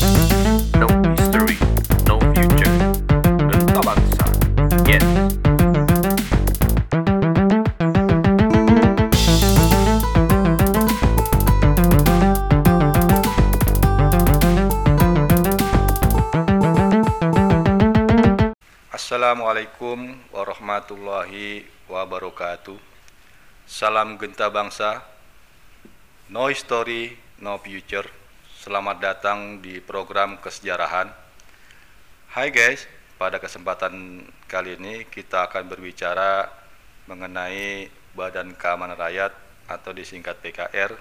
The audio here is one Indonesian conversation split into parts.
No history, no future. Genta bangsa. Yes. Assalamualaikum warahmatullahi wabarakatuh. Salam genta bangsa. No history, no future. Selamat datang di program kesejarahan. Hai guys, pada kesempatan kali ini kita akan berbicara mengenai Badan Keamanan Rakyat atau disingkat BKR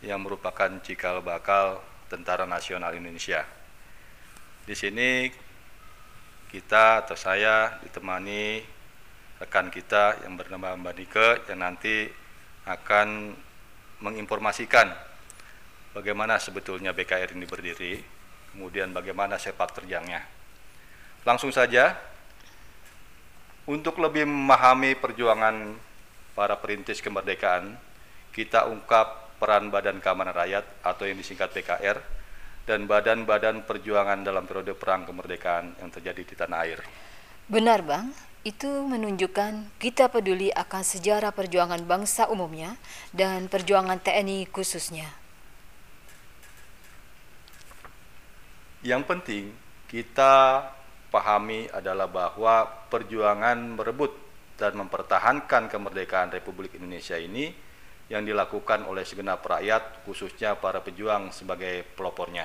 yang merupakan cikal bakal Tentara Nasional Indonesia. Di sini kita atau saya ditemani rekan kita yang bernama Mbak Nike yang nanti akan menginformasikan bagaimana sebetulnya BKR ini berdiri, kemudian bagaimana sepak terjangnya. Langsung saja, untuk lebih memahami perjuangan para perintis kemerdekaan, kita ungkap peran Badan Keamanan Rakyat atau yang disingkat BKR dan badan-badan perjuangan dalam periode perang kemerdekaan yang terjadi di tanah air. Benar, Bang. Itu menunjukkan kita peduli akan sejarah perjuangan bangsa umumnya dan perjuangan TNI khususnya. Yang penting kita pahami adalah bahwa perjuangan merebut dan mempertahankan kemerdekaan Republik Indonesia ini yang dilakukan oleh segenap rakyat, khususnya para pejuang sebagai pelopornya.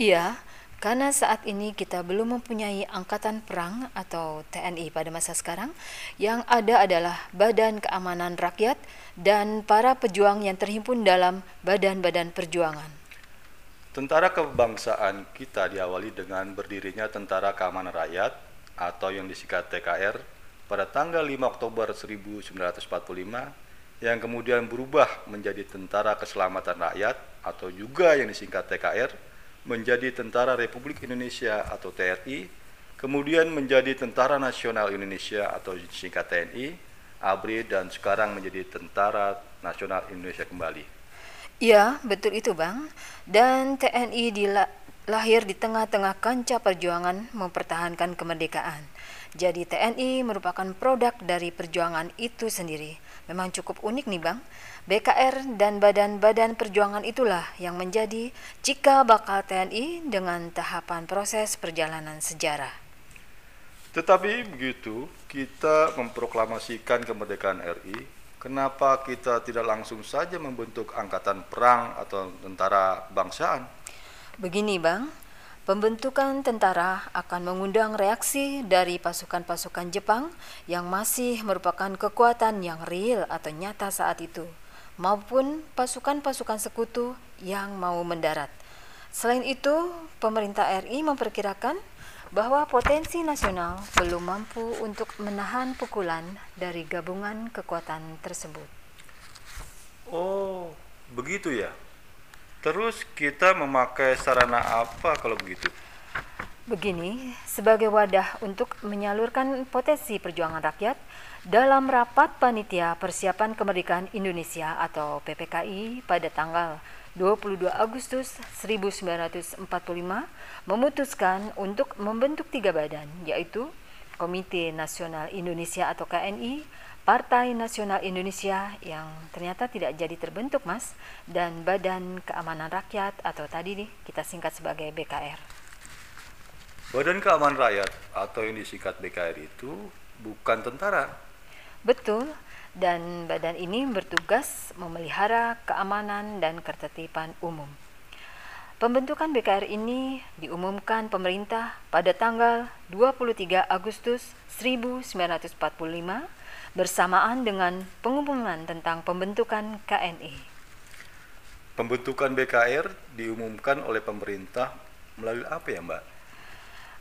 Iya, karena saat ini kita belum mempunyai angkatan perang atau TNI pada masa sekarang, yang ada adalah Badan Keamanan Rakyat dan para pejuang yang terhimpun dalam badan-badan perjuangan. Tentara kebangsaan kita diawali dengan berdirinya Tentara Keamanan Rakyat atau yang disingkat TKR pada tanggal 5 Oktober 1945 yang kemudian berubah menjadi Tentara Keselamatan Rakyat atau juga yang disingkat TKR menjadi Tentara Republik Indonesia atau TRI, kemudian menjadi Tentara Nasional Indonesia atau disingkat TNI, ABRI dan sekarang menjadi Tentara Nasional Indonesia kembali. Iya, betul itu, Bang. Dan TNI dila- lahir di tengah-tengah kancah perjuangan mempertahankan kemerdekaan. Jadi TNI merupakan produk dari perjuangan itu sendiri. Memang cukup unik nih Bang. BKR dan badan-badan perjuangan itulah yang menjadi cikal bakal TNI dengan tahapan proses perjalanan sejarah. Tetapi begitu kita memproklamasikan kemerdekaan RI, kenapa kita tidak langsung saja membentuk angkatan perang atau tentara bangsaan? Begini Bang, pembentukan tentara akan mengundang reaksi dari pasukan-pasukan Jepang yang masih merupakan kekuatan yang real atau nyata saat itu, maupun pasukan-pasukan sekutu yang mau mendarat. Selain itu, pemerintah RI memperkirakan bahwa potensi nasional belum mampu untuk menahan pukulan dari gabungan kekuatan tersebut. Oh, begitu ya. Terus kita memakai sarana apa kalau begitu? Begini, sebagai wadah untuk menyalurkan potensi perjuangan rakyat dalam rapat panitia persiapan kemerdekaan Indonesia atau PPKI pada tanggal 22 Agustus 1945 memutuskan untuk membentuk tiga badan yaitu Komite Nasional Indonesia atau KNI, Partai Nasional Indonesia yang ternyata tidak jadi terbentuk Mas dan Badan Keamanan Rakyat atau tadi nih kita singkat sebagai BKR. Badan Keamanan Rakyat atau yang disingkat BKR itu bukan tentara. Betul, dan badan ini bertugas memelihara keamanan dan ketertiban umum. Pembentukan BKR ini diumumkan pemerintah pada tanggal 23 Agustus 1945 bersamaan dengan pengumuman tentang pembentukan KNI. Pembentukan BKR diumumkan oleh pemerintah melalui apa ya, Mbak?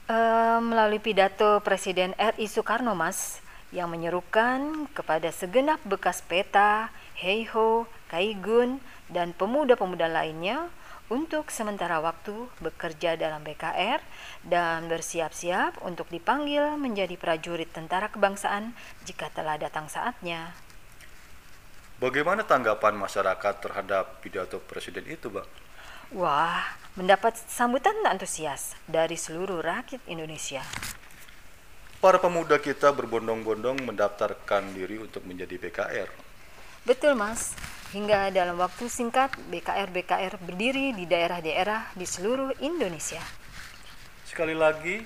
Uh, melalui pidato Presiden RI Soekarno Mas yang menyerukan kepada segenap bekas peta, heiho, kaigun, dan pemuda-pemuda lainnya untuk sementara waktu bekerja dalam BKR dan bersiap-siap untuk dipanggil menjadi prajurit tentara kebangsaan jika telah datang saatnya. Bagaimana tanggapan masyarakat terhadap pidato presiden itu, Pak? Wah, mendapat sambutan antusias dari seluruh rakyat Indonesia. Para pemuda kita berbondong-bondong mendaftarkan diri untuk menjadi BKR. Betul, Mas. Hingga dalam waktu singkat, BKR-BKR berdiri di daerah-daerah di seluruh Indonesia. Sekali lagi,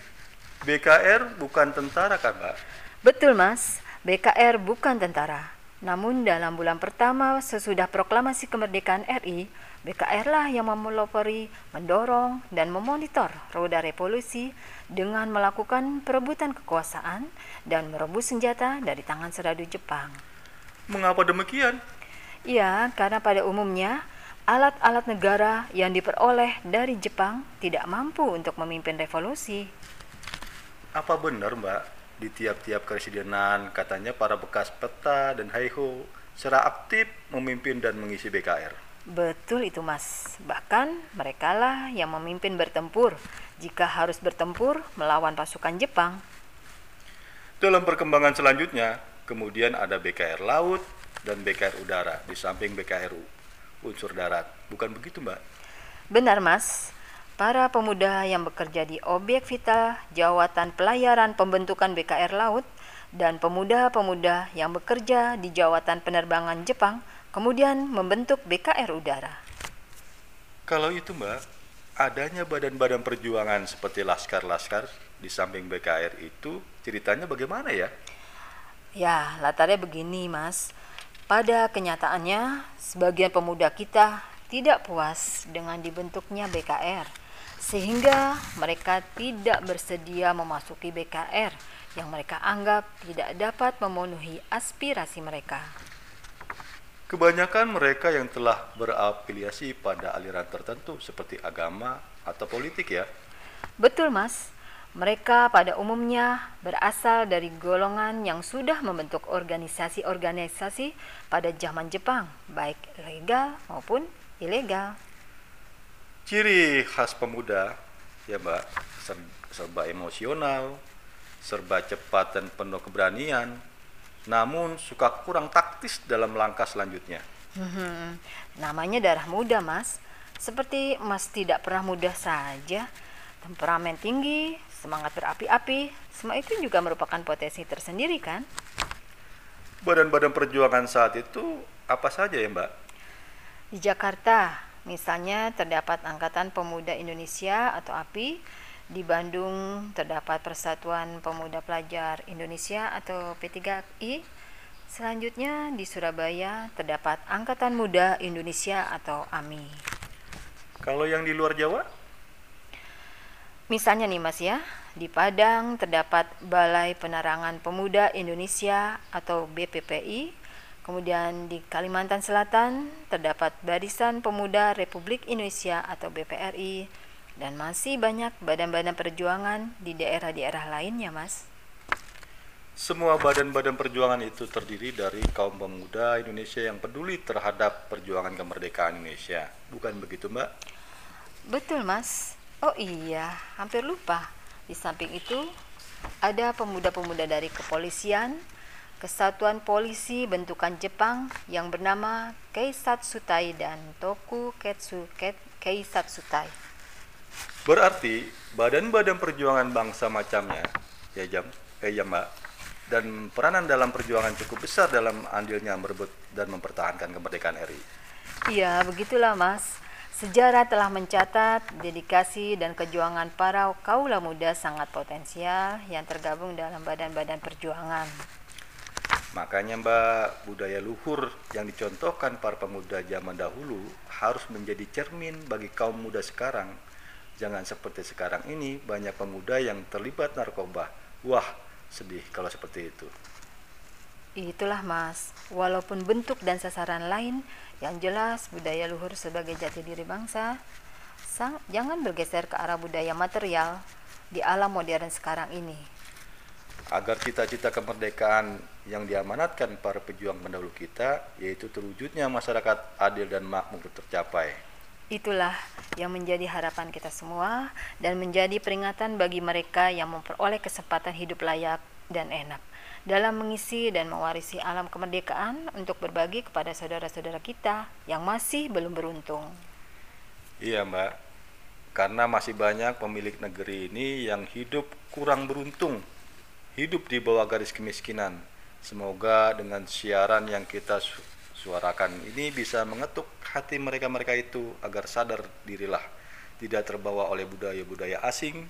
BKR bukan tentara kan, Mbak? Betul, Mas. BKR bukan tentara. Namun dalam bulan pertama sesudah proklamasi kemerdekaan RI, BKR lah yang memelopori, mendorong, dan memonitor roda revolusi dengan melakukan perebutan kekuasaan dan merebut senjata dari tangan seradu Jepang. Mengapa demikian? Ya, karena pada umumnya alat-alat negara yang diperoleh dari Jepang tidak mampu untuk memimpin revolusi. Apa benar, Mbak? Di tiap-tiap keresidenan katanya para bekas peta dan haiho secara aktif memimpin dan mengisi BKR. Betul itu mas, bahkan merekalah yang memimpin bertempur jika harus bertempur melawan pasukan Jepang. Dalam perkembangan selanjutnya, kemudian ada BKR laut dan BKR udara di samping BKR unsur darat. Bukan begitu, Mbak? Benar mas, para pemuda yang bekerja di objek vital Jawatan Pelayaran Pembentukan BKR Laut dan pemuda-pemuda yang bekerja di Jawatan Penerbangan Jepang kemudian membentuk BKR Udara. Kalau itu Mbak, adanya badan-badan perjuangan seperti Laskar-Laskar di samping BKR itu ceritanya bagaimana ya? Ya, latarnya begini Mas. Pada kenyataannya, sebagian pemuda kita tidak puas dengan dibentuknya BKR sehingga mereka tidak bersedia memasuki BKR yang mereka anggap tidak dapat memenuhi aspirasi mereka. Kebanyakan mereka yang telah berafiliasi pada aliran tertentu seperti agama atau politik ya. Betul, Mas. Mereka pada umumnya berasal dari golongan yang sudah membentuk organisasi-organisasi pada zaman Jepang, baik legal maupun ilegal. Ciri khas pemuda, ya Mbak, serba emosional, serba cepat dan penuh keberanian, namun suka kurang taktis dalam langkah selanjutnya. Hmm, namanya darah muda, Mas. Seperti Mas tidak pernah mudah saja. Temperamen tinggi, semangat berapi-api, semua itu juga merupakan potensi tersendiri kan? Badan-badan perjuangan saat itu apa saja ya Mbak? Di Jakarta, Misalnya terdapat Angkatan Pemuda Indonesia atau API, di Bandung terdapat Persatuan Pemuda Pelajar Indonesia atau P3I. Selanjutnya di Surabaya terdapat Angkatan Muda Indonesia atau AMI. Kalau yang di luar Jawa? Misalnya nih Mas ya, di Padang terdapat Balai Penerangan Pemuda Indonesia atau BPPI Kemudian di Kalimantan Selatan terdapat Barisan Pemuda Republik Indonesia atau BPRI dan masih banyak badan-badan perjuangan di daerah-daerah lainnya, Mas. Semua badan-badan perjuangan itu terdiri dari kaum pemuda Indonesia yang peduli terhadap perjuangan kemerdekaan Indonesia. Bukan begitu, Mbak? Betul, Mas. Oh iya, hampir lupa. Di samping itu, ada pemuda-pemuda dari kepolisian, Kesatuan Polisi bentukan Jepang yang bernama Keisatsutai dan Toku Ketsu Keisatsutai. Berarti badan-badan perjuangan bangsa macamnya, ya jam, eh ya mbak, dan peranan dalam perjuangan cukup besar dalam andilnya merebut dan mempertahankan kemerdekaan RI. Iya, begitulah mas. Sejarah telah mencatat dedikasi dan kejuangan para kaula muda sangat potensial yang tergabung dalam badan-badan perjuangan. Makanya Mbak, budaya luhur yang dicontohkan para pemuda zaman dahulu harus menjadi cermin bagi kaum muda sekarang. Jangan seperti sekarang ini banyak pemuda yang terlibat narkoba. Wah, sedih kalau seperti itu. Itulah Mas, walaupun bentuk dan sasaran lain yang jelas budaya luhur sebagai jati diri bangsa, sang, jangan bergeser ke arah budaya material di alam modern sekarang ini agar cita-cita kemerdekaan yang diamanatkan para pejuang pendahulu kita yaitu terwujudnya masyarakat adil dan makmur tercapai. Itulah yang menjadi harapan kita semua dan menjadi peringatan bagi mereka yang memperoleh kesempatan hidup layak dan enak dalam mengisi dan mewarisi alam kemerdekaan untuk berbagi kepada saudara-saudara kita yang masih belum beruntung. Iya mbak, karena masih banyak pemilik negeri ini yang hidup kurang beruntung, hidup di bawah garis kemiskinan. Semoga dengan siaran yang kita su- suarakan ini bisa mengetuk hati mereka-mereka itu agar sadar dirilah, tidak terbawa oleh budaya-budaya asing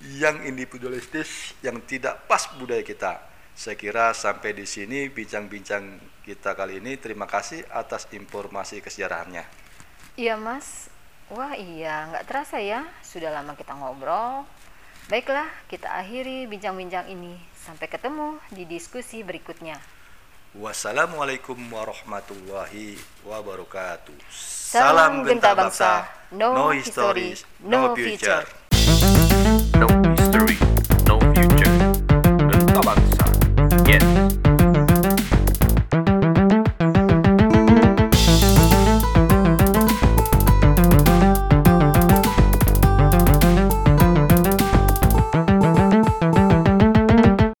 yang individualistis yang tidak pas budaya kita. Saya kira sampai di sini bincang-bincang kita kali ini. Terima kasih atas informasi kesejarahannya. Iya mas, wah iya nggak terasa ya, sudah lama kita ngobrol. Baiklah, kita akhiri bincang-bincang ini. Sampai ketemu di diskusi berikutnya. Wassalamualaikum warahmatullahi wabarakatuh. Salam Genta Bangsa, no history, no future.